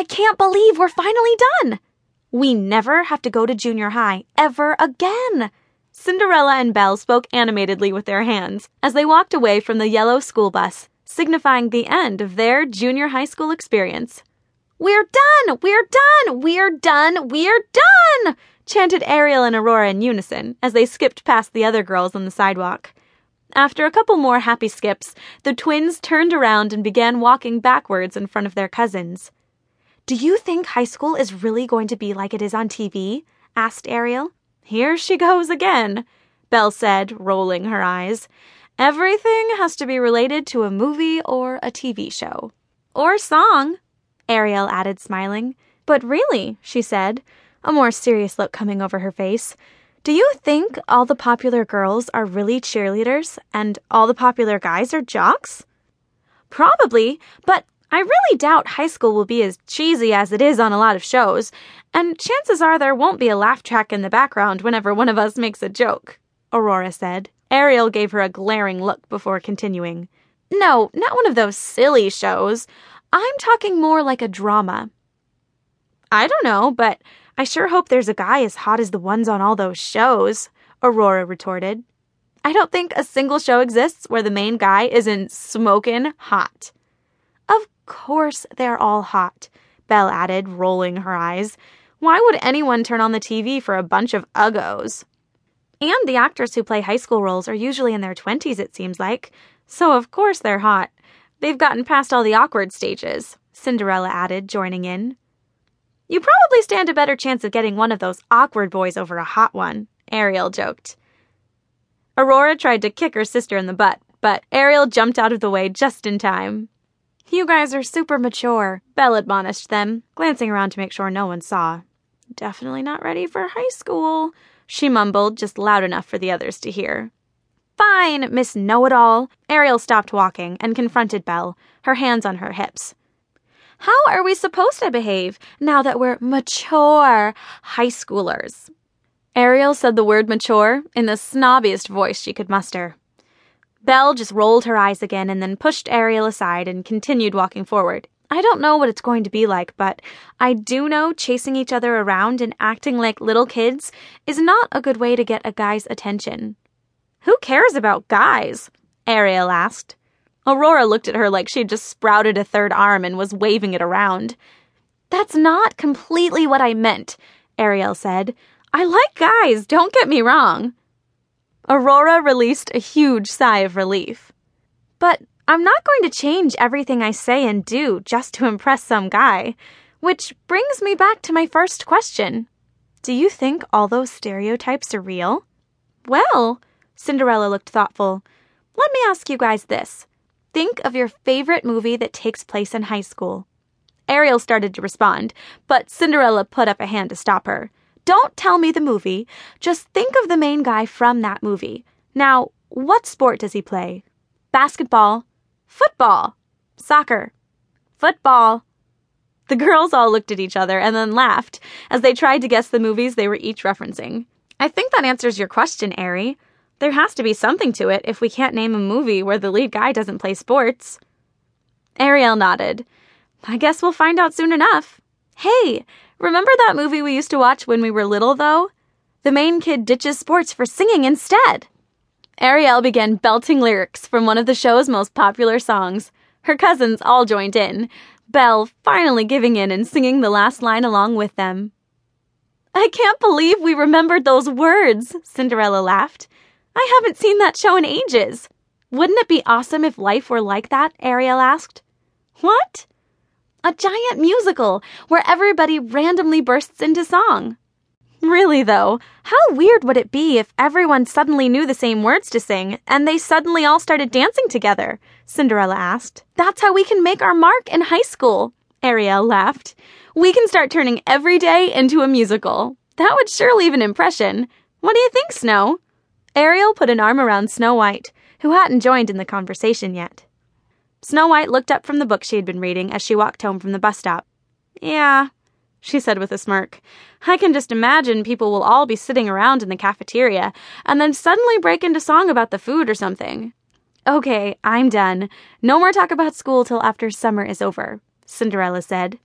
I can't believe we're finally done. We never have to go to junior high ever again. Cinderella and Belle spoke animatedly with their hands as they walked away from the yellow school bus, signifying the end of their junior high school experience. We're done! We're done! We're done! We're done! chanted Ariel and Aurora in unison as they skipped past the other girls on the sidewalk. After a couple more happy skips, the twins turned around and began walking backwards in front of their cousins. Do you think high school is really going to be like it is on TV? asked Ariel. Here she goes again, Belle said, rolling her eyes. Everything has to be related to a movie or a TV show. Or song, Ariel added, smiling. But really, she said, a more serious look coming over her face. Do you think all the popular girls are really cheerleaders and all the popular guys are jocks? Probably, but I really doubt high school will be as cheesy as it is on a lot of shows, and chances are there won't be a laugh track in the background whenever one of us makes a joke, Aurora said. Ariel gave her a glaring look before continuing. No, not one of those silly shows. I'm talking more like a drama. I don't know, but I sure hope there's a guy as hot as the ones on all those shows, Aurora retorted. I don't think a single show exists where the main guy isn't smoking hot. Course they're all hot, Belle added, rolling her eyes. Why would anyone turn on the TV for a bunch of uggos? And the actors who play high school roles are usually in their 20s, it seems like. So, of course, they're hot. They've gotten past all the awkward stages, Cinderella added, joining in. You probably stand a better chance of getting one of those awkward boys over a hot one, Ariel joked. Aurora tried to kick her sister in the butt, but Ariel jumped out of the way just in time. You guys are super mature, Belle admonished them, glancing around to make sure no one saw. Definitely not ready for high school, she mumbled, just loud enough for the others to hear. Fine, Miss Know It All. Ariel stopped walking and confronted Belle, her hands on her hips. How are we supposed to behave now that we're mature high schoolers? Ariel said the word mature in the snobbiest voice she could muster. Belle just rolled her eyes again and then pushed Ariel aside and continued walking forward. I don't know what it's going to be like, but I do know chasing each other around and acting like little kids is not a good way to get a guy's attention. Who cares about guys? Ariel asked. Aurora looked at her like she'd just sprouted a third arm and was waving it around. That's not completely what I meant, Ariel said. I like guys, don't get me wrong. Aurora released a huge sigh of relief. But I'm not going to change everything I say and do just to impress some guy. Which brings me back to my first question Do you think all those stereotypes are real? Well, Cinderella looked thoughtful. Let me ask you guys this. Think of your favorite movie that takes place in high school. Ariel started to respond, but Cinderella put up a hand to stop her. Don't tell me the movie. Just think of the main guy from that movie. Now, what sport does he play? Basketball, football, soccer, football. The girls all looked at each other and then laughed as they tried to guess the movies they were each referencing. I think that answers your question, Ari. There has to be something to it if we can't name a movie where the lead guy doesn't play sports. Ariel nodded. I guess we'll find out soon enough. Hey, remember that movie we used to watch when we were little, though? The main kid ditches sports for singing instead. Ariel began belting lyrics from one of the show's most popular songs. Her cousins all joined in, Belle finally giving in and singing the last line along with them. I can't believe we remembered those words, Cinderella laughed. I haven't seen that show in ages. Wouldn't it be awesome if life were like that? Ariel asked. What? A giant musical where everybody randomly bursts into song. Really, though, how weird would it be if everyone suddenly knew the same words to sing and they suddenly all started dancing together? Cinderella asked. That's how we can make our mark in high school. Ariel laughed. We can start turning every day into a musical. That would sure leave an impression. What do you think, Snow? Ariel put an arm around Snow White, who hadn't joined in the conversation yet. Snow White looked up from the book she had been reading as she walked home from the bus stop. Yeah, she said with a smirk. I can just imagine people will all be sitting around in the cafeteria and then suddenly break into song about the food or something. Okay, I'm done. No more talk about school till after summer is over, Cinderella said.